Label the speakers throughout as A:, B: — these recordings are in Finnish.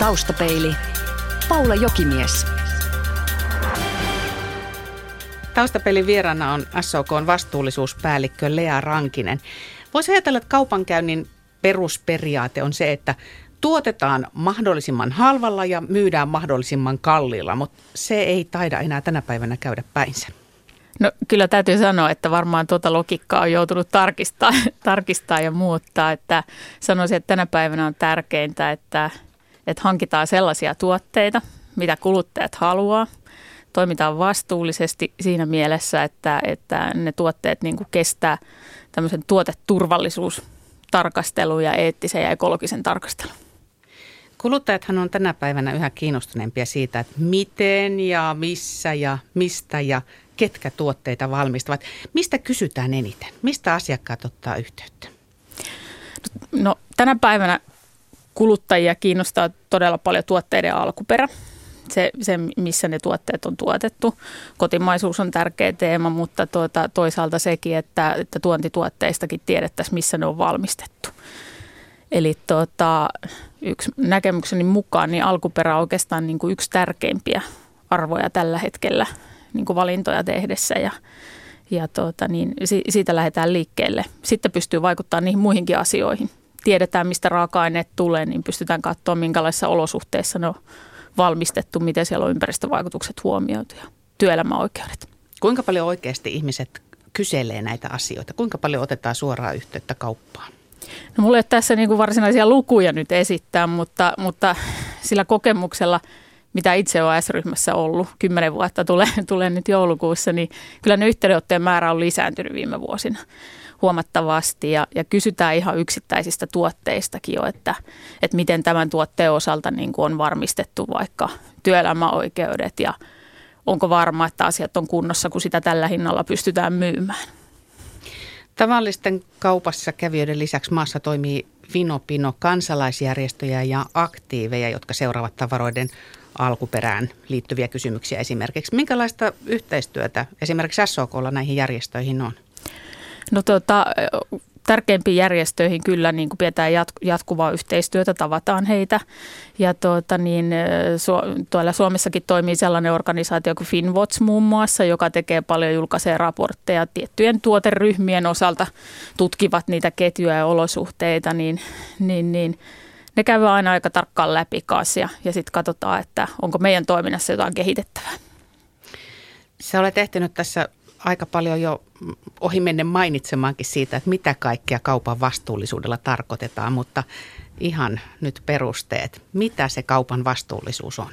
A: Taustapeili. Paula Jokimies.
B: Taustapelin vieraana on SOK vastuullisuuspäällikkö Lea Rankinen. Voisi ajatella, että kaupankäynnin perusperiaate on se, että tuotetaan mahdollisimman halvalla ja myydään mahdollisimman kalliilla, mutta se ei taida enää tänä päivänä käydä päinsä.
C: No kyllä täytyy sanoa, että varmaan tuota logiikkaa on joutunut tarkistaa, tarkistaa ja muuttaa. Että sanoisin, että tänä päivänä on tärkeintä, että, että hankitaan sellaisia tuotteita, mitä kuluttajat haluaa. Toimitaan vastuullisesti siinä mielessä, että, että ne tuotteet niin kuin kestää tämmöisen tuoteturvallisuustarkastelun ja eettisen ja ekologisen tarkastelun.
B: Kuluttajathan on tänä päivänä yhä kiinnostuneempia siitä, että miten ja missä ja mistä ja ketkä tuotteita valmistavat. Mistä kysytään eniten? Mistä asiakkaat ottaa yhteyttä?
C: No, tänä päivänä kuluttajia kiinnostaa todella paljon tuotteiden alkuperä. Se, se, missä ne tuotteet on tuotettu. Kotimaisuus on tärkeä teema, mutta tuota, toisaalta sekin, että, että tuontituotteistakin tiedettäisiin, missä ne on valmistettu. Eli tuota, yksi näkemykseni mukaan niin alkuperä on oikeastaan niin kuin yksi tärkeimpiä arvoja tällä hetkellä niin kuin valintoja tehdessä ja, ja tuota, niin siitä lähdetään liikkeelle. Sitten pystyy vaikuttamaan niihin muihinkin asioihin. Tiedetään, mistä raaka-aineet tulee, niin pystytään katsoa, minkälaisissa olosuhteissa ne on valmistettu, miten siellä on ympäristövaikutukset huomioitu ja työelämäoikeudet.
B: Kuinka paljon oikeasti ihmiset kyselee näitä asioita? Kuinka paljon otetaan suoraa yhteyttä kauppaan?
C: No mulla ei ole tässä niin kuin varsinaisia lukuja nyt esittää, mutta, mutta sillä kokemuksella, mitä itse olen S-ryhmässä ollut, kymmenen vuotta tulee, tulee nyt joulukuussa, niin kyllä ne yhteydenottojen määrä on lisääntynyt viime vuosina huomattavasti ja, ja kysytään ihan yksittäisistä tuotteistakin jo, että, että miten tämän tuotteen osalta niin kuin on varmistettu vaikka työelämäoikeudet ja onko varma, että asiat on kunnossa, kun sitä tällä hinnalla pystytään myymään.
B: Tavallisten kaupassa kävijöiden lisäksi maassa toimii Vinopino kansalaisjärjestöjä ja aktiiveja, jotka seuraavat tavaroiden alkuperään liittyviä kysymyksiä esimerkiksi. Minkälaista yhteistyötä esimerkiksi SOKlla näihin järjestöihin on?
C: No tota, tärkeimpiin järjestöihin kyllä niin kuin pidetään jatkuvaa yhteistyötä, tavataan heitä. Ja tuota, niin, su, tuolla Suomessakin toimii sellainen organisaatio kuin Finwatch muun muassa, joka tekee paljon julkaisee raportteja tiettyjen tuoteryhmien osalta, tutkivat niitä ketjuja ja olosuhteita, niin, niin, niin ne käyvät aina aika tarkkaan läpi kanssa ja, ja sitten katsotaan, että onko meidän toiminnassa jotain kehitettävää.
B: Sä olet ehtinyt tässä aika paljon jo ohimennen mainitsemaankin siitä, että mitä kaikkea kaupan vastuullisuudella tarkoitetaan, mutta ihan nyt perusteet. Mitä se kaupan vastuullisuus on?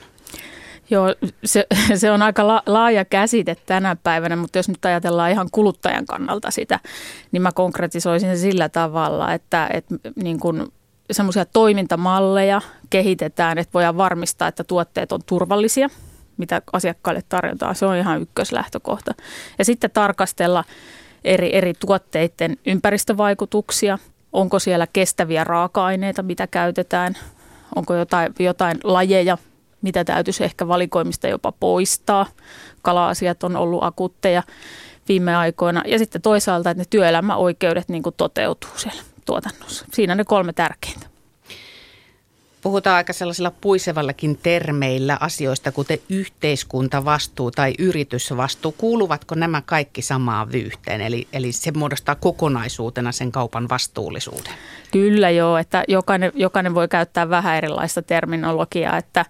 C: Joo, se, se on aika la, laaja käsite tänä päivänä, mutta jos nyt ajatellaan ihan kuluttajan kannalta sitä, niin mä konkretisoisin sen sillä tavalla, että, että niin kuin semmoisia toimintamalleja kehitetään, että voidaan varmistaa, että tuotteet on turvallisia – mitä asiakkaille tarjotaan. Se on ihan ykköslähtökohta. Ja sitten tarkastella eri, eri tuotteiden ympäristövaikutuksia. Onko siellä kestäviä raaka-aineita, mitä käytetään? Onko jotain, jotain lajeja, mitä täytyisi ehkä valikoimista jopa poistaa. Kala-asiat on ollut akutteja viime aikoina. Ja sitten toisaalta, että ne työelämäoikeudet niin toteutuu siellä tuotannossa. Siinä ne kolme tärkeintä.
B: Puhutaan aika sellaisilla puisevallakin termeillä asioista, kuten yhteiskuntavastuu tai yritysvastuu. Kuuluvatko nämä kaikki samaan vyyhteen? Eli, eli se muodostaa kokonaisuutena sen kaupan vastuullisuuden.
C: Kyllä joo, että jokainen, jokainen voi käyttää vähän erilaista terminologiaa, että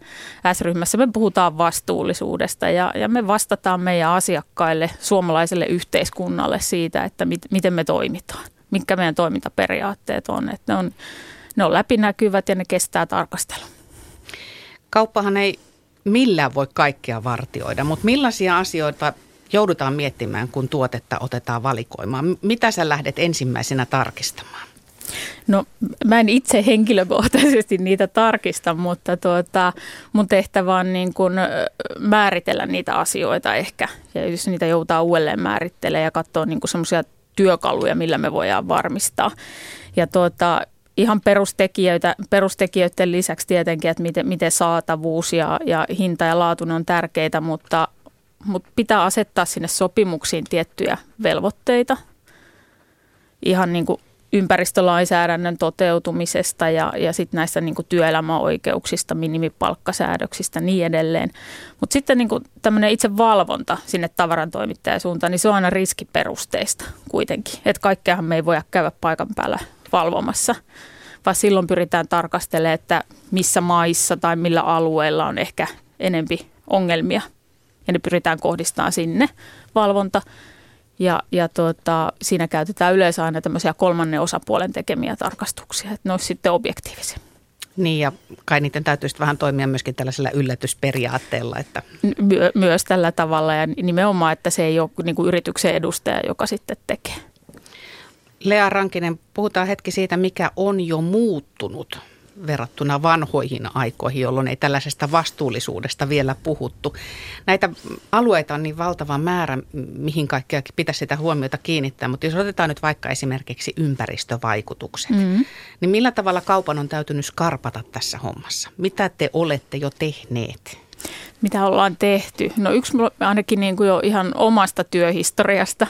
C: S-ryhmässä me puhutaan vastuullisuudesta ja, ja me vastataan meidän asiakkaille, suomalaiselle yhteiskunnalle siitä, että mit, miten me toimitaan, mitkä meidän toimintaperiaatteet on. Että ne on ne on läpinäkyvät ja ne kestää tarkastelua.
B: Kauppahan ei millään voi kaikkea vartioida, mutta millaisia asioita joudutaan miettimään, kun tuotetta otetaan valikoimaan? Mitä sä lähdet ensimmäisenä tarkistamaan?
C: No mä en itse henkilökohtaisesti niitä tarkista, mutta tuota, mun tehtävä on niin kuin määritellä niitä asioita ehkä. Ja jos niitä joutaa uudelleen määrittelemään ja katsoa niin semmoisia työkaluja, millä me voidaan varmistaa. Ja tuota, ihan perustekijöitä, perustekijöiden lisäksi tietenkin, että miten, miten saatavuus ja, ja hinta ja laatu on tärkeitä, mutta, mutta pitää asettaa sinne sopimuksiin tiettyjä velvoitteita. Ihan niin kuin ympäristölainsäädännön toteutumisesta ja, ja sitten näistä niin kuin työelämäoikeuksista, minimipalkkasäädöksistä niin edelleen. Mutta sitten niin tämmöinen itse valvonta sinne tavarantoimittajan suuntaan, niin se on aina riskiperusteista kuitenkin. Että kaikkeahan me ei voida käydä paikan päällä valvomassa, vaan silloin pyritään tarkastelemaan, että missä maissa tai millä alueella on ehkä enempi ongelmia. Ja ne pyritään kohdistamaan sinne valvonta. Ja, ja tuota, siinä käytetään yleensä aina tämmöisiä kolmannen osapuolen tekemiä tarkastuksia, että ne olisi sitten objektiivisia.
B: Niin ja kai niiden täytyisi vähän toimia myöskin tällaisella yllätysperiaatteella. Että.
C: My- myös tällä tavalla ja nimenomaan, että se ei ole niin kuin yrityksen edustaja, joka sitten tekee.
B: Lea Rankinen, puhutaan hetki siitä, mikä on jo muuttunut verrattuna vanhoihin aikoihin, jolloin ei tällaisesta vastuullisuudesta vielä puhuttu. Näitä alueita on niin valtava määrä, mihin kaikkea pitäisi sitä huomiota kiinnittää, mutta jos otetaan nyt vaikka esimerkiksi ympäristövaikutukset, mm-hmm. niin millä tavalla kaupan on täytynyt skarpata tässä hommassa? Mitä te olette jo tehneet?
C: Mitä ollaan tehty. No yksi ainakin niin kuin jo ihan omasta työhistoriasta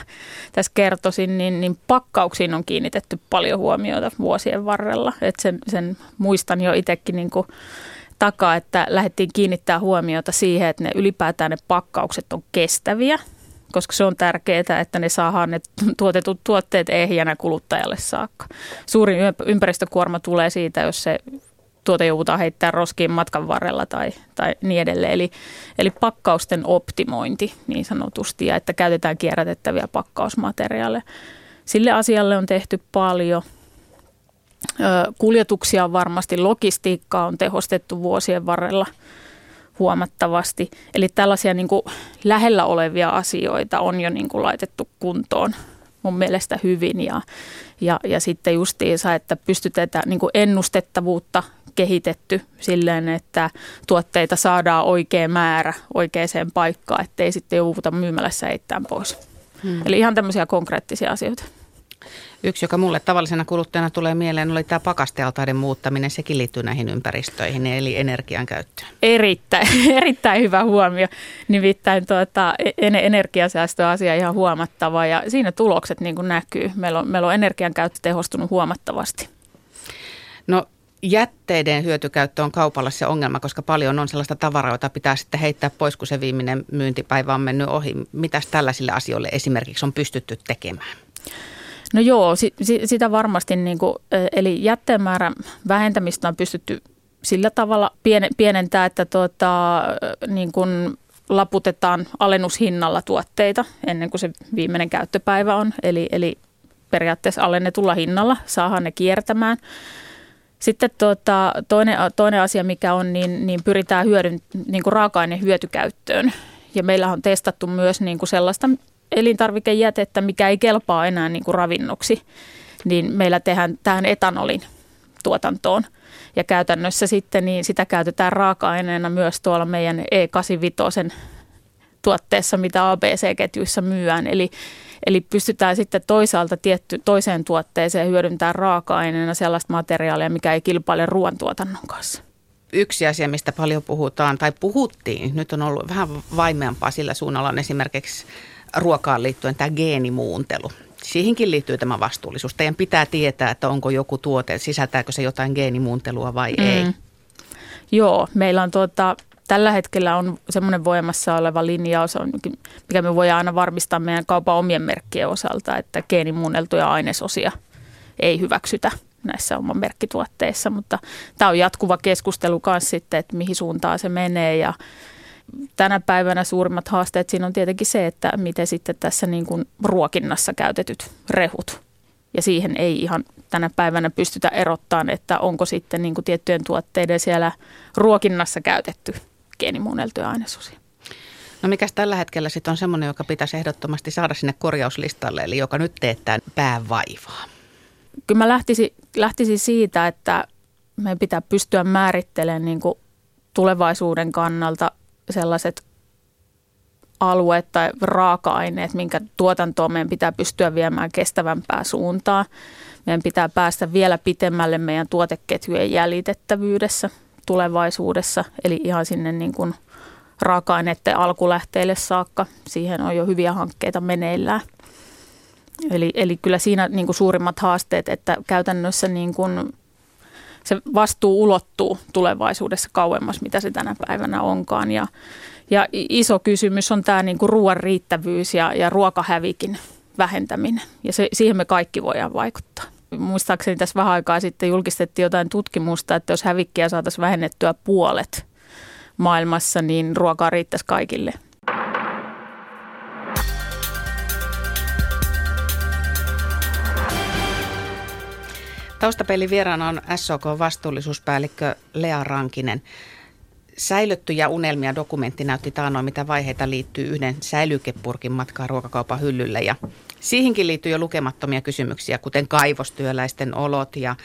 C: tässä kertoisin, niin, niin pakkauksiin on kiinnitetty paljon huomiota vuosien varrella. Et sen, sen muistan jo itsekin niin kuin takaa, että lähdettiin kiinnittää huomiota siihen, että ne ylipäätään ne pakkaukset on kestäviä, koska se on tärkeää, että ne saadaan ne tuotetut tuotteet ehjänä kuluttajalle saakka. Suurin ympäristökuorma tulee siitä, jos se tuote joudutaan heittämään roskiin matkan varrella tai, tai niin edelleen. Eli, eli pakkausten optimointi niin sanotusti ja että käytetään kierrätettäviä pakkausmateriaaleja. Sille asialle on tehty paljon. Kuljetuksia on varmasti, logistiikkaa on tehostettu vuosien varrella huomattavasti. Eli tällaisia niin kuin lähellä olevia asioita on jo niin kuin laitettu kuntoon mun mielestä hyvin ja, ja, ja sitten justiinsa, että pystytetään niin kuin ennustettavuutta kehitetty silleen, että tuotteita saadaan oikea määrä oikeaan paikkaan, ettei sitten jouduta myymälässä eittämään pois. Hmm. Eli ihan tämmöisiä konkreettisia asioita.
B: Yksi, joka mulle tavallisena kuluttajana tulee mieleen, oli tämä pakastealtaiden muuttaminen. Sekin liittyy näihin ympäristöihin, eli energian käyttöön.
C: Erittäin, erittäin hyvä huomio. Nimittäin tuota, energiasäästöasia ihan huomattava ja siinä tulokset niin kuin näkyy. Meillä on, meillä on energian käyttö tehostunut huomattavasti.
B: No jätteiden hyötykäyttö on kaupalla se ongelma, koska paljon on sellaista tavaraa, jota pitää sitten heittää pois, kun se viimeinen myyntipäivä on mennyt ohi. Mitäs tällaisille asioille esimerkiksi on pystytty tekemään?
C: No joo, sitä varmasti, niin kuin, eli jätteen määrän vähentämistä on pystytty sillä tavalla pienentää, että tuota, niin kuin laputetaan alennushinnalla tuotteita ennen kuin se viimeinen käyttöpäivä on. Eli, eli periaatteessa alennetulla hinnalla saadaan ne kiertämään. Sitten tuota, toinen, toinen asia, mikä on, niin, niin pyritään hyödyn, niin kuin raaka-aineen hyötykäyttöön. Ja meillä on testattu myös niin kuin sellaista elintarvikejätettä, mikä ei kelpaa enää niin kuin ravinnoksi. Niin meillä tehdään tähän etanolin tuotantoon. Ja käytännössä sitten niin sitä käytetään raaka-aineena myös tuolla meidän E85 tuotteessa, mitä ABC-ketjuissa myyään. Eli Eli pystytään sitten toisaalta tietty, toiseen tuotteeseen hyödyntämään raaka-aineena sellaista materiaalia, mikä ei kilpaile ruoantuotannon kanssa.
B: Yksi asia, mistä paljon puhutaan tai puhuttiin, nyt on ollut vähän vaimeampaa sillä suunnalla, on esimerkiksi ruokaan liittyen tämä geenimuuntelu. Siihenkin liittyy tämä vastuullisuus. Teidän pitää tietää, että onko joku tuote, sisältääkö se jotain geenimuuntelua vai mm. ei.
C: Joo, meillä on tuota, tällä hetkellä on semmoinen voimassa oleva linjaus, mikä me voidaan aina varmistaa meidän kaupan omien merkkien osalta, että geenimuunneltuja ainesosia ei hyväksytä näissä oman merkkituotteissa, mutta tämä on jatkuva keskustelu kanssa sitten, että mihin suuntaan se menee ja tänä päivänä suurimmat haasteet siinä on tietenkin se, että miten sitten tässä niin kuin ruokinnassa käytetyt rehut ja siihen ei ihan tänä päivänä pystytä erottamaan, että onko sitten niin kuin tiettyjen tuotteiden siellä ruokinnassa käytetty geenimuunneltuja ainesosia.
B: No mikäs tällä hetkellä sitten on semmoinen, joka pitäisi ehdottomasti saada sinne korjauslistalle, eli joka nyt teettää päävaivaa?
C: Kyllä mä lähtisin, lähtisin siitä, että meidän pitää pystyä määrittelemään niin kuin tulevaisuuden kannalta sellaiset alueet tai raaka-aineet, minkä tuotantoa meidän pitää pystyä viemään kestävämpää suuntaa. Meidän pitää päästä vielä pitemmälle meidän tuoteketjujen jäljitettävyydessä tulevaisuudessa, eli ihan sinne niin kuin raaka-aineiden alkulähteille saakka. Siihen on jo hyviä hankkeita meneillään. Eli, eli kyllä siinä niin kuin suurimmat haasteet, että käytännössä niin kuin se vastuu ulottuu tulevaisuudessa kauemmas, mitä se tänä päivänä onkaan. Ja, ja iso kysymys on tämä niin kuin ruoan riittävyys ja, ja ruokahävikin vähentäminen. Ja se, siihen me kaikki voidaan vaikuttaa. Muistaakseni tässä vähän aikaa sitten julkistettiin jotain tutkimusta, että jos hävikkiä saataisiin vähennettyä puolet maailmassa, niin ruokaa riittäisi kaikille –
B: Taustapelin vieraana on SOK vastuullisuuspäällikkö Lea Rankinen. Säilyttyjä unelmia dokumentti näytti taanoin, mitä vaiheita liittyy yhden säilykepurkin matkaan ruokakaupan hyllylle. Ja siihenkin liittyy jo lukemattomia kysymyksiä, kuten kaivostyöläisten olot ja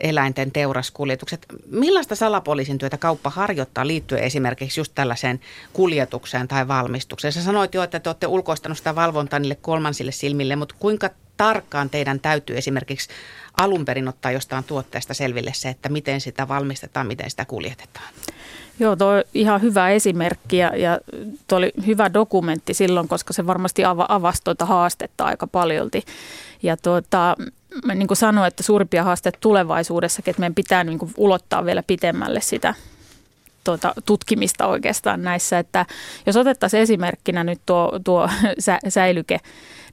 B: eläinten teuraskuljetukset. Millaista salapoliisin työtä kauppa harjoittaa liittyen esimerkiksi just tällaiseen kuljetukseen tai valmistukseen? Sä sanoit jo, että te olette ulkoistanut sitä valvontaa niille kolmansille silmille, mutta kuinka tarkkaan teidän täytyy esimerkiksi alun perin ottaa jostain tuotteesta selville se, että miten sitä valmistetaan, miten sitä kuljetetaan?
C: Joo, tuo ihan hyvä esimerkki ja, ja tuo oli hyvä dokumentti silloin, koska se varmasti ava, avasi tuota haastetta aika paljolti. Ja tuota, mä niin kuin sanoin, että suurimpia haasteita tulevaisuudessakin, että meidän pitää niin kuin ulottaa vielä pitemmälle sitä tuota, tutkimista oikeastaan näissä, että jos otettaisiin esimerkkinä nyt tuo, tuo sä, säilyke,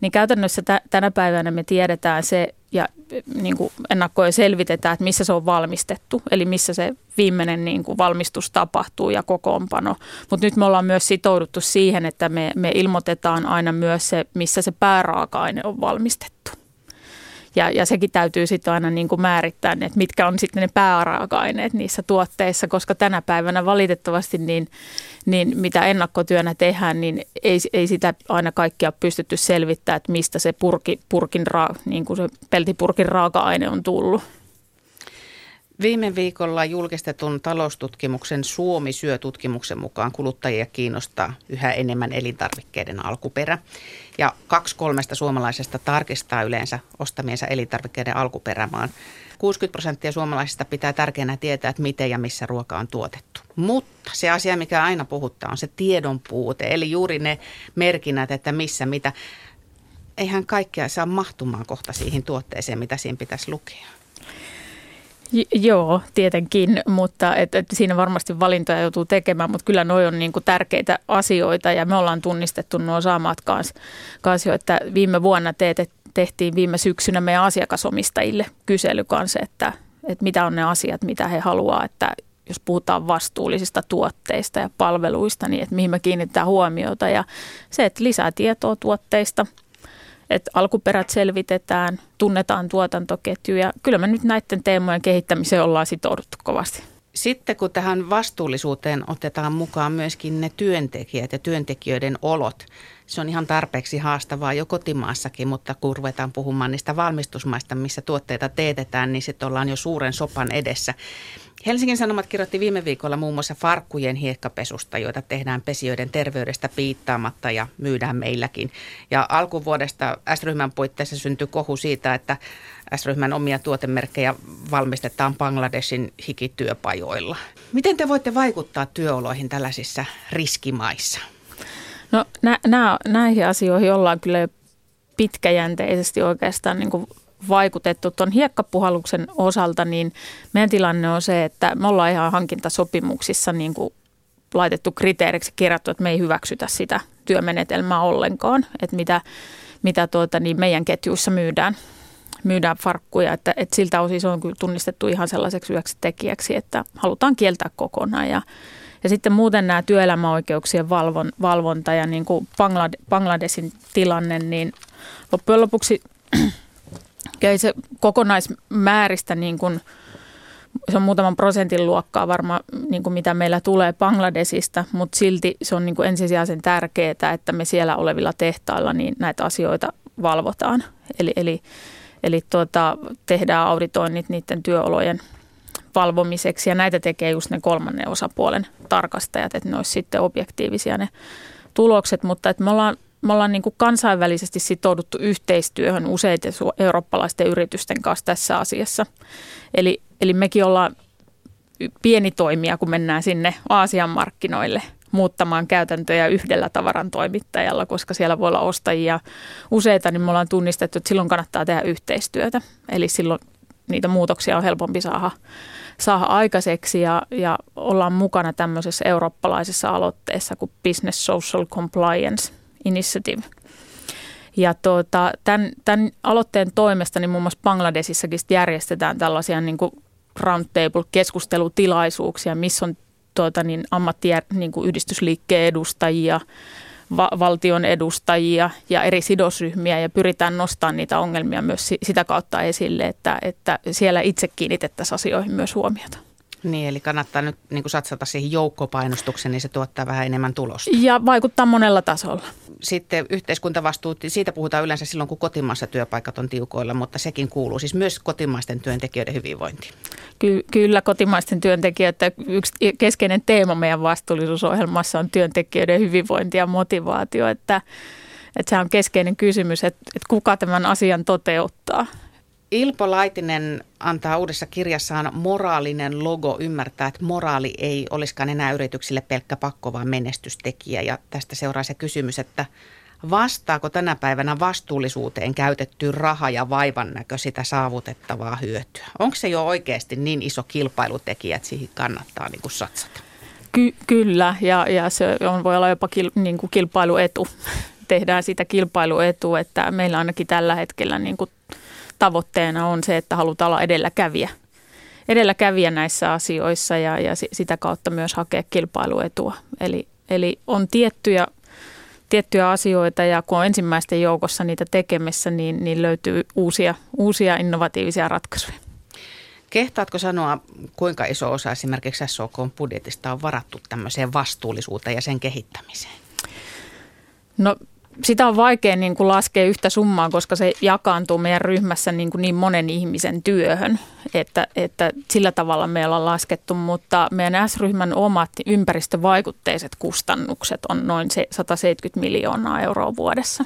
C: niin käytännössä t- tänä päivänä me tiedetään se ja niin kuin ennakkoon selvitetään, että missä se on valmistettu, eli missä se viimeinen niin kuin valmistus tapahtuu ja kokoonpano. Mutta nyt me ollaan myös sitouduttu siihen, että me, me ilmoitetaan aina myös se, missä se pääraaka-aine on valmistettu. Ja, ja sekin täytyy sitten aina niin kuin määrittää, että mitkä on sitten ne pääraaka-aineet niissä tuotteissa, koska tänä päivänä valitettavasti niin, niin mitä ennakkotyönä tehdään, niin ei, ei sitä aina kaikkia pystytty selvittämään, että mistä se purki, purkin, ra, niin kuin se peltipurkin raaka-aine on tullut.
B: Viime viikolla julkistetun taloustutkimuksen Suomi syö-tutkimuksen mukaan kuluttajia kiinnostaa yhä enemmän elintarvikkeiden alkuperä. Ja kaksi kolmesta suomalaisesta tarkistaa yleensä ostamiensa elintarvikkeiden alkuperämaan. 60 prosenttia suomalaisista pitää tärkeänä tietää, että miten ja missä ruoka on tuotettu. Mutta se asia, mikä aina puhuttaa, on se tiedon puute. Eli juuri ne merkinnät, että missä mitä. Eihän kaikkea saa mahtumaan kohta siihen tuotteeseen, mitä siinä pitäisi lukea.
C: J- joo, tietenkin, mutta et, et siinä varmasti valintoja joutuu tekemään, mutta kyllä nuo on niinku tärkeitä asioita ja me ollaan tunnistettu nuo samat kanssa, kans että viime vuonna teet, tehtiin viime syksynä meidän asiakasomistajille kysely kanssa, että, että mitä on ne asiat, mitä he haluaa, että jos puhutaan vastuullisista tuotteista ja palveluista, niin että mihin me kiinnitetään huomiota ja se, että lisää tietoa tuotteista – että alkuperät selvitetään, tunnetaan tuotantoketjuja. Kyllä me nyt näiden teemojen kehittämiseen ollaan sitouduttu kovasti.
B: Sitten kun tähän vastuullisuuteen otetaan mukaan myöskin ne työntekijät ja työntekijöiden olot, se on ihan tarpeeksi haastavaa jo kotimaassakin, mutta kun ruvetaan puhumaan niistä valmistusmaista, missä tuotteita teetetään, niin sitten ollaan jo suuren sopan edessä. Helsingin Sanomat kirjoitti viime viikolla muun muassa farkkujen hiekkapesusta, joita tehdään pesijöiden terveydestä piittaamatta ja myydään meilläkin. Ja alkuvuodesta S-ryhmän puitteissa syntyi kohu siitä, että S-ryhmän omia tuotemerkkejä valmistetaan Bangladesin hikityöpajoilla. Miten te voitte vaikuttaa työoloihin tällaisissa riskimaissa?
C: No nä, nä, näihin asioihin ollaan kyllä pitkäjänteisesti oikeastaan niin vaikutettu tuon hiekkapuhalluksen osalta, niin meidän tilanne on se, että me ollaan ihan hankintasopimuksissa niin kuin laitettu kriteeriksi kirjattu, että me ei hyväksytä sitä työmenetelmää ollenkaan, että mitä, mitä tuota, niin meidän ketjuissa myydään, myydään farkkuja, että, että siltä osin se on kyllä tunnistettu ihan sellaiseksi yöksi tekijäksi, että halutaan kieltää kokonaan. Ja ja sitten muuten nämä työelämäoikeuksien valvon, valvonta ja niin kuin Bangladesin tilanne, niin loppujen lopuksi ei se kokonaismääristä niin kuin, se on muutaman prosentin luokkaa varmaan, niin kuin mitä meillä tulee Bangladesista, mutta silti se on niin kuin ensisijaisen tärkeää, että me siellä olevilla tehtailla niin näitä asioita valvotaan. Eli, eli, eli tuota, tehdään auditoinnit niiden työolojen valvomiseksi ja näitä tekee just ne kolmannen osapuolen tarkastajat, että ne olisi sitten objektiivisia ne tulokset, mutta että me ollaan me ollaan niin kuin kansainvälisesti sitouduttu yhteistyöhön useiden eurooppalaisten yritysten kanssa tässä asiassa. Eli, eli mekin ollaan pieni toimija, kun mennään sinne Aasian markkinoille. muuttamaan käytäntöjä yhdellä tavaran toimittajalla, koska siellä voi olla ostajia useita, niin me ollaan tunnistettu, että silloin kannattaa tehdä yhteistyötä. Eli silloin niitä muutoksia on helpompi saada, saada aikaiseksi ja, ja ollaan mukana tämmöisessä eurooppalaisessa aloitteessa kuin Business Social Compliance Initiative. Ja tuota, tämän, tämän aloitteen toimesta niin muun muassa Bangladesissakin järjestetään tällaisia niin kuin roundtable-keskustelutilaisuuksia, missä on tuota, niin ammattiyhdistysliikkeen niin kuin yhdistysliikkeen edustajia, va- valtion edustajia ja eri sidosryhmiä ja pyritään nostamaan niitä ongelmia myös sitä kautta esille, että, että siellä itse kiinnitettäisiin asioihin myös huomiota.
B: Niin, eli kannattaa nyt niin kuin satsata siihen joukkopainostukseen, niin se tuottaa vähän enemmän tulosta.
C: Ja vaikuttaa monella tasolla.
B: Sitten yhteiskuntavastuu, siitä puhutaan yleensä silloin, kun kotimaassa työpaikat on tiukoilla, mutta sekin kuuluu siis myös kotimaisten työntekijöiden hyvinvointiin.
C: Ky- kyllä kotimaisten työntekijöiden yksi keskeinen teema meidän vastuullisuusohjelmassa on työntekijöiden hyvinvointi ja motivaatio, että, että se on keskeinen kysymys, että, että kuka tämän asian toteuttaa –
B: Ilpo Laitinen antaa uudessa kirjassaan moraalinen logo ymmärtää, että moraali ei olisikaan enää yrityksille pelkkä pakko, vaan menestystekijä. Ja tästä seuraa se kysymys, että vastaako tänä päivänä vastuullisuuteen käytetty raha ja vaivan näkö sitä saavutettavaa hyötyä? Onko se jo oikeasti niin iso kilpailutekijä, että siihen kannattaa niin kuin satsata?
C: Ky- kyllä, ja, ja se on, voi olla jopa kil, niin kuin kilpailuetu. Tehdään sitä kilpailuetu, että meillä ainakin tällä hetkellä niin kuin tavoitteena on se, että halutaan olla edelläkävijä, edelläkävijä näissä asioissa ja, ja sitä kautta myös hakea kilpailuetua. Eli, eli on tiettyjä, tiettyjä asioita ja kun on ensimmäisten joukossa niitä tekemässä, niin, niin löytyy uusia, uusia innovatiivisia ratkaisuja.
B: Kehtaatko sanoa, kuinka iso osa esimerkiksi SOK budjetista on varattu tämmöiseen vastuullisuuteen ja sen kehittämiseen?
C: No sitä on vaikea niin kuin laskea yhtä summaa, koska se jakaantuu meidän ryhmässä niin, kuin niin monen ihmisen työhön, että, että sillä tavalla me ollaan laskettu, mutta meidän S-ryhmän omat ympäristövaikutteiset kustannukset on noin 170 miljoonaa euroa vuodessa.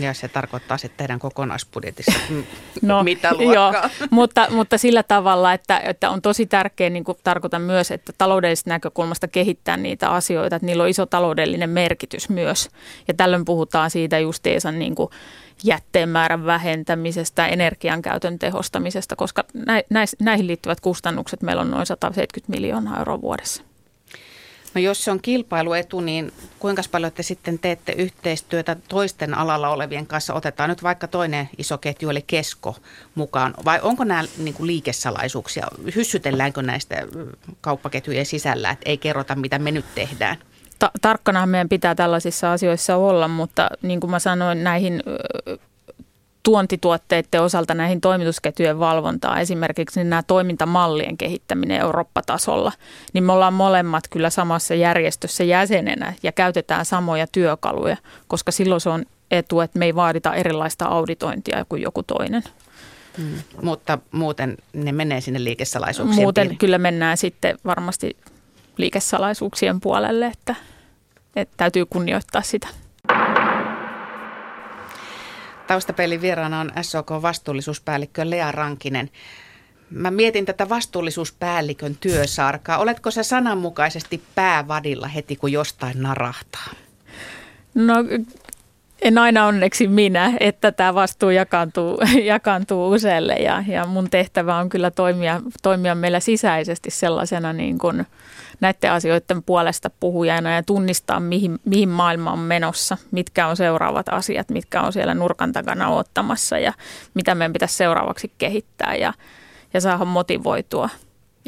B: Ja se tarkoittaa sitten teidän kokonaisbudjetissa no, mitä luokkaa.
C: Joo, mutta, mutta sillä tavalla, että, että on tosi tärkeää, niin kuin tarkoitan myös, että taloudellisesta näkökulmasta kehittää niitä asioita, että niillä on iso taloudellinen merkitys myös. Ja tällöin puhutaan siitä justiinsa niin kuin jätteen määrän vähentämisestä, energiankäytön tehostamisesta, koska näihin liittyvät kustannukset meillä on noin 170 miljoonaa euroa vuodessa.
B: No jos se on kilpailuetu, niin kuinka paljon te sitten teette yhteistyötä toisten alalla olevien kanssa? Otetaan nyt vaikka toinen iso ketju, eli Kesko mukaan. Vai onko nämä niin kuin liikesalaisuuksia? Hyssytelläänkö näistä kauppaketjujen sisällä, että ei kerrota, mitä me nyt tehdään?
C: Ta- tarkkanahan meidän pitää tällaisissa asioissa olla, mutta niin kuin mä sanoin, näihin tuontituotteiden osalta näihin toimitusketjujen valvontaan, esimerkiksi nämä toimintamallien kehittäminen Eurooppa-tasolla, niin me ollaan molemmat kyllä samassa järjestössä jäsenenä ja käytetään samoja työkaluja, koska silloin se on etu, että me ei vaadita erilaista auditointia kuin joku toinen.
B: Hmm. Mutta muuten ne menee sinne liikesalaisuuksien
C: Muuten piiriin. kyllä mennään sitten varmasti liikesalaisuuksien puolelle, että, että täytyy kunnioittaa sitä.
B: Taustapelin vieraana on SOK vastuullisuuspäällikkö Lea Rankinen. Mä mietin tätä vastuullisuuspäällikön työsarkaa. Oletko se sananmukaisesti päävadilla heti, kun jostain narahtaa?
C: No en aina onneksi minä, että tämä vastuu jakaantuu, jakaantuu useille ja, ja mun tehtävä on kyllä toimia, toimia meillä sisäisesti sellaisena niin kuin – näiden asioiden puolesta puhujana ja tunnistaa, mihin, mihin maailma on menossa, mitkä on seuraavat asiat, mitkä on siellä nurkan takana ottamassa ja mitä meidän pitäisi seuraavaksi kehittää ja, ja saada motivoitua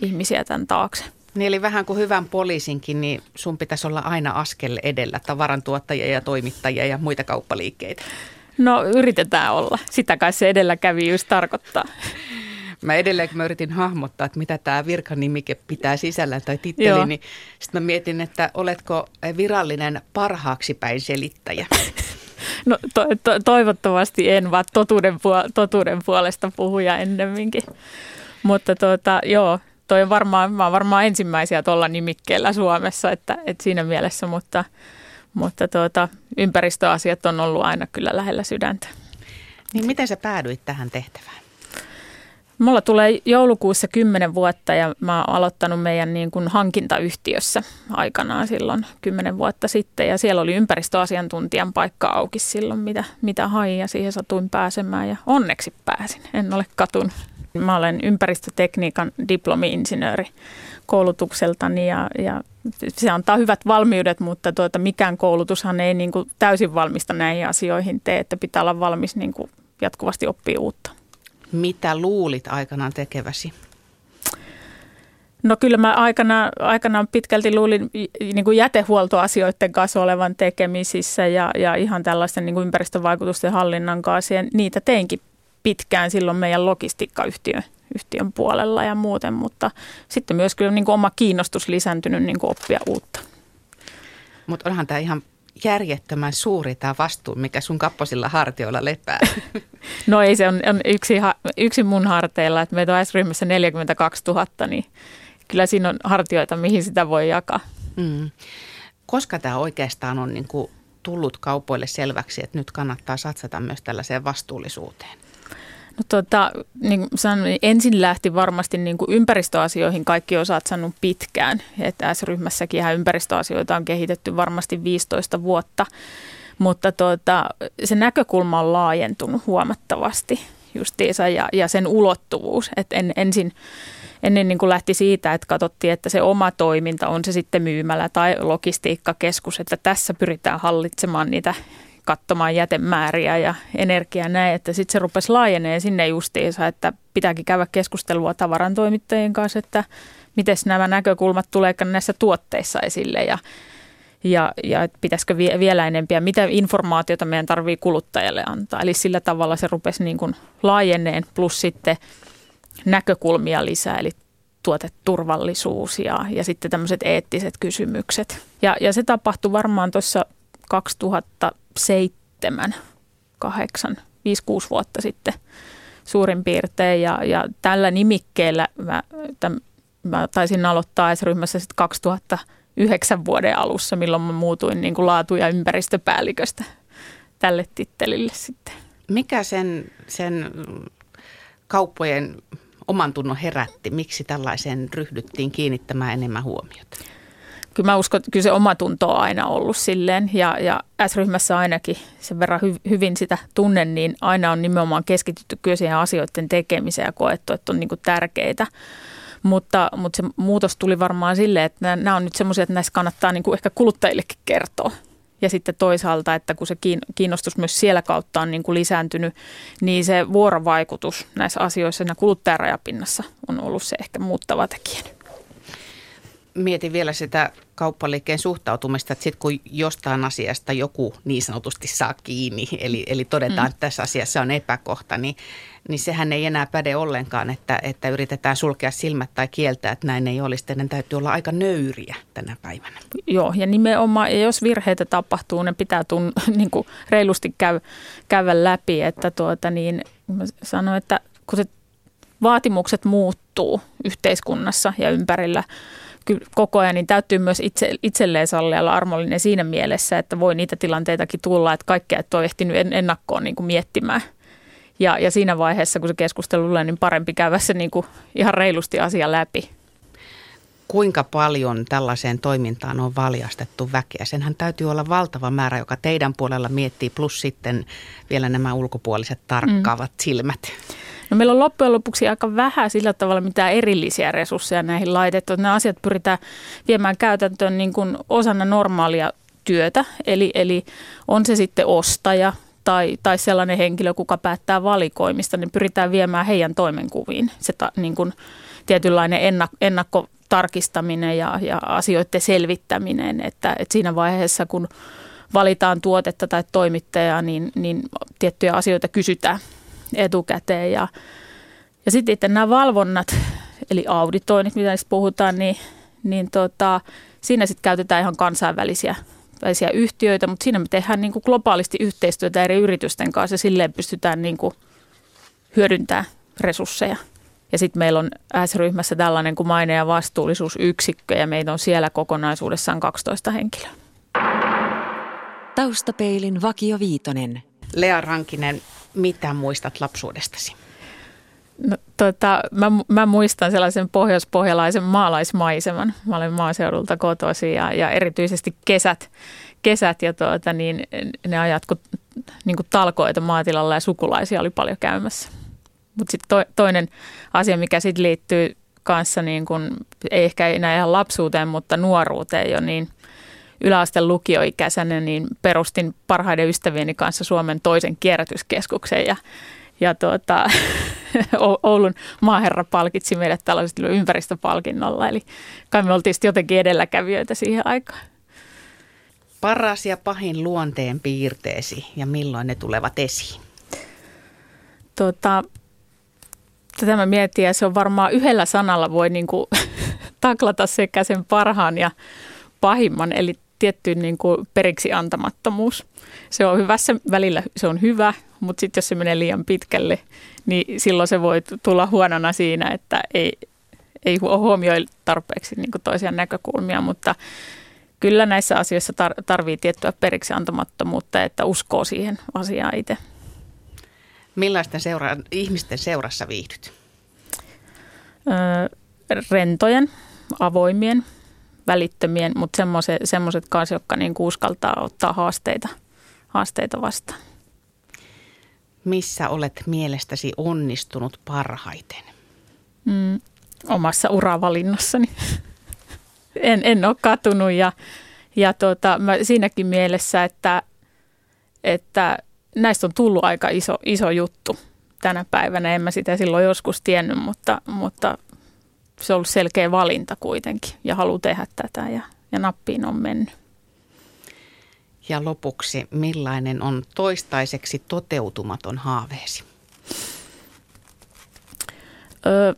C: ihmisiä tämän taakse.
B: Niin eli vähän kuin hyvän poliisinkin, niin sun pitäisi olla aina askel edellä tavarantuottajia ja toimittajia ja muita kauppaliikkeitä.
C: No yritetään olla. Sitä kai se edelläkävijyys tarkoittaa.
B: Mä edelleen, kun mä yritin hahmottaa, että mitä tämä virkanimike pitää sisällä tai titteli, Joo. niin sitten mä mietin, että oletko virallinen parhaaksi päin selittäjä?
C: No to, to, toivottavasti en, vaan totuuden, puol- totuuden puolesta puhuja ennemminkin. Mutta tuota, joo, toi on varmaan, mä varmaan ensimmäisiä tuolla nimikkeellä Suomessa, että, että siinä mielessä, mutta, mutta tuota, ympäristöasiat on ollut aina kyllä lähellä sydäntä.
B: Niin miten sä päädyit tähän tehtävään?
C: Mulla tulee joulukuussa 10 vuotta ja mä oon aloittanut meidän niin kuin hankintayhtiössä aikanaan silloin 10 vuotta sitten. Ja siellä oli ympäristöasiantuntijan paikka auki silloin, mitä, mitä hain ja siihen satuin pääsemään ja onneksi pääsin. En ole katun. Mä olen ympäristötekniikan diplomi-insinööri koulutukseltani ja, ja se antaa hyvät valmiudet, mutta tuota, mikään koulutushan ei niin kuin täysin valmista näihin asioihin tee, että pitää olla valmis niin kuin jatkuvasti oppia uutta.
B: Mitä luulit aikanaan tekeväsi?
C: No kyllä mä aikana, aikanaan pitkälti luulin niin kuin jätehuoltoasioiden kanssa olevan tekemisissä ja, ja ihan tällaisten niin kuin ympäristövaikutusten hallinnan kanssa. Ja niitä teinkin pitkään silloin meidän logistiikkayhtiön yhtiön puolella ja muuten, mutta sitten myös kyllä niin kuin oma kiinnostus lisääntynyt niin kuin oppia uutta.
B: Mutta onhan tämä ihan järjettömän suuri tämä vastuu, mikä sun kapposilla hartioilla lepää?
C: No ei, se on, on yksi, yksi mun harteilla, että meitä on S-ryhmässä 42 000, niin kyllä siinä on hartioita, mihin sitä voi jakaa. Mm.
B: Koska tämä oikeastaan on niin kuin tullut kaupoille selväksi, että nyt kannattaa satsata myös tällaiseen vastuullisuuteen?
C: No tota, niin sanoin, niin ensin lähti varmasti niin kuin ympäristöasioihin kaikki on satsannut pitkään. Että S-ryhmässäkin ympäristöasioita on kehitetty varmasti 15 vuotta. Mutta tota, se näkökulma on laajentunut huomattavasti justiinsa ja, ja sen ulottuvuus. Että en, ensin ennen niin kuin lähti siitä, että katsottiin, että se oma toiminta on se sitten myymälä tai logistiikkakeskus, että tässä pyritään hallitsemaan niitä katsomaan jätemääriä ja energiaa näin, että sitten se rupesi laajenee sinne justiinsa, että pitääkin käydä keskustelua tavarantoimittajien kanssa, että miten nämä näkökulmat tulee näissä tuotteissa esille ja, ja, ja pitäisikö vie, vielä enempiä, mitä informaatiota meidän tarvii kuluttajalle antaa. Eli sillä tavalla se rupesi niin kuin laajeneen plus sitten näkökulmia lisää, eli tuoteturvallisuus ja, ja sitten tämmöiset eettiset kysymykset. Ja, ja se tapahtui varmaan tuossa 2007, 8, 5-6 vuotta sitten suurin piirtein. Ja, ja tällä nimikkeellä mä, täm, mä taisin aloittaa S-ryhmässä sitten 2009 vuoden alussa, milloin mä muutuin niin kuin laatu- ja ympäristöpäälliköstä tälle tittelille sitten.
B: Mikä sen, sen kauppojen oman tunnon herätti? Miksi tällaiseen ryhdyttiin kiinnittämään enemmän huomiota?
C: Kyllä mä uskon, että kyllä se oma tunto on aina ollut silleen ja, ja S-ryhmässä ainakin sen verran hy, hyvin sitä tunnen, niin aina on nimenomaan keskitytty kyllä siihen asioiden tekemiseen ja koettu, että on niin kuin tärkeitä. Mutta, mutta se muutos tuli varmaan silleen, että nämä on nyt semmoisia, että näissä kannattaa niin kuin ehkä kuluttajillekin kertoa. Ja sitten toisaalta, että kun se kiinnostus myös siellä kautta on niin kuin lisääntynyt, niin se vuorovaikutus näissä asioissa ja kuluttajarajapinassa on ollut se ehkä muuttava tekijä
B: mietin vielä sitä kauppaliikkeen suhtautumista, että sitten kun jostain asiasta joku niin sanotusti saa kiinni, eli, eli todetaan, mm. että tässä asiassa on epäkohta, niin, niin sehän ei enää päde ollenkaan, että, että yritetään sulkea silmät tai kieltää, että näin ei olisi. Teidän täytyy olla aika nöyriä tänä päivänä.
C: Joo, ja nimenomaan, ja jos virheitä tapahtuu, ne pitää tun, niin kuin reilusti käy, käydä läpi, että tuota niin, mä sanoin, että kun se vaatimukset muuttuu yhteiskunnassa ja ympärillä – koko ajan, niin täytyy myös itse, itselleen sallia olla armollinen siinä mielessä, että voi niitä tilanteitakin tulla, että kaikkea et ole ehtinyt ennakkoon niin kuin miettimään. Ja, ja siinä vaiheessa, kun se keskustelu tulee, niin parempi käydä se niin kuin ihan reilusti asia läpi.
B: Kuinka paljon tällaiseen toimintaan on valjastettu väkeä? Senhän täytyy olla valtava määrä, joka teidän puolella miettii, plus sitten vielä nämä ulkopuoliset tarkkaavat mm. silmät.
C: No meillä on loppujen lopuksi aika vähän sillä tavalla mitään erillisiä resursseja näihin laitettu. Nämä asiat pyritään viemään käytäntöön niin kuin osana normaalia työtä, eli, eli on se sitten ostaja tai, tai sellainen henkilö, kuka päättää valikoimista, niin pyritään viemään heidän toimenkuviin. Se ta, niin kuin tietynlainen ennak, ennakkotarkistaminen ja, ja asioiden selvittäminen, että, että siinä vaiheessa kun valitaan tuotetta tai toimittajaa, niin, niin tiettyjä asioita kysytään etukäteen. Ja, ja sitten itse nämä valvonnat, eli auditoinnit, mitä niistä puhutaan, niin, niin tota, siinä sitten käytetään ihan kansainvälisiä välisiä yhtiöitä, mutta siinä me tehdään niin kuin globaalisti yhteistyötä eri yritysten kanssa ja silleen pystytään niin kuin hyödyntämään resursseja. Ja sitten meillä on S-ryhmässä tällainen kuin maine- ja vastuullisuusyksikkö ja meitä on siellä kokonaisuudessaan 12 henkilöä.
A: Taustapeilin Vakio Viitonen.
B: Lea Rankinen, mitä muistat lapsuudestasi?
C: No, tota, mä, mä muistan sellaisen pohjoispohjalaisen maalaismaiseman. Mä olen maaseudulta kotoisin ja, ja erityisesti kesät, kesät ja tuota, niin, ne ajat, kun niin kuin talkoita maatilalla ja sukulaisia oli paljon käymässä. Mutta sitten to, toinen asia, mikä sitten liittyy kanssa, niin kun, ei ehkä enää ihan lapsuuteen, mutta nuoruuteen jo, niin yläasteen lukioikäisenä, niin perustin parhaiden ystävieni kanssa Suomen toisen kierrätyskeskuksen ja ja tuota, Oulun maaherra palkitsi meidät tällaisella ympäristöpalkinnolla, eli kai me oltiin jotenkin edelläkävijöitä siihen aikaan.
B: Paras ja pahin luonteen piirteesi ja milloin ne tulevat esiin?
C: Tota, tätä mä mietin ja se on varmaan yhdellä sanalla voi niin kuin taklata sekä sen parhaan ja pahimman, eli tietty niin kuin periksi antamattomuus. Se on hyvässä välillä, se on hyvä, mutta sitten jos se menee liian pitkälle, niin silloin se voi tulla huonona siinä, että ei, ei huomioi tarpeeksi niin kuin toisia näkökulmia, mutta kyllä näissä asioissa tar- tarvii tiettyä periksi antamattomuutta, että uskoo siihen asiaan itse.
B: Millaisten seura- ihmisten seurassa viihdyt?
C: Öö, rentojen, avoimien, välittömien, mutta semmoiset kanssa, jotka niin uskaltaa ottaa haasteita, haasteita vastaan.
B: Missä olet mielestäsi onnistunut parhaiten?
C: Mm, omassa uravalinnassani. en, en ole katunut ja, ja tota, mä siinäkin mielessä, että, että näistä on tullut aika iso, iso juttu tänä päivänä. En mä sitä silloin joskus tiennyt, mutta, mutta se on ollut selkeä valinta kuitenkin ja halu tehdä tätä ja, ja nappiin on mennyt.
B: Ja lopuksi, millainen on toistaiseksi toteutumaton haaveesi?
C: Öö,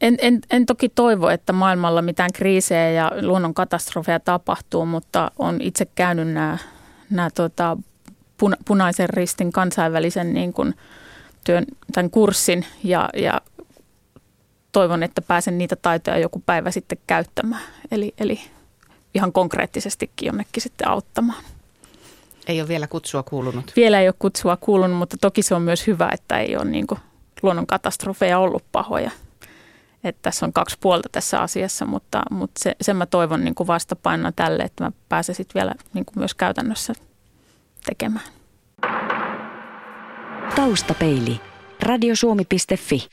C: en, en, en toki toivo, että maailmalla mitään kriisejä ja luonnon katastrofeja tapahtuu, mutta on itse käynyt nämä, nämä tota, puna, punaisen ristin kansainvälisen niin kuin työn, tämän kurssin ja, ja toivon, että pääsen niitä taitoja joku päivä sitten käyttämään. Eli, eli ihan konkreettisestikin jonnekin sitten auttamaan.
B: Ei ole vielä kutsua kuulunut.
C: Vielä ei ole kutsua kuulunut, mutta toki se on myös hyvä, että ei ole niin luonnon katastrofeja ollut pahoja. Että tässä on kaksi puolta tässä asiassa, mutta, mutta se, sen mä toivon niin vastapainona tälle, että mä pääsen sitten vielä niin myös käytännössä tekemään.
A: Taustapeili. Radiosuomi.fi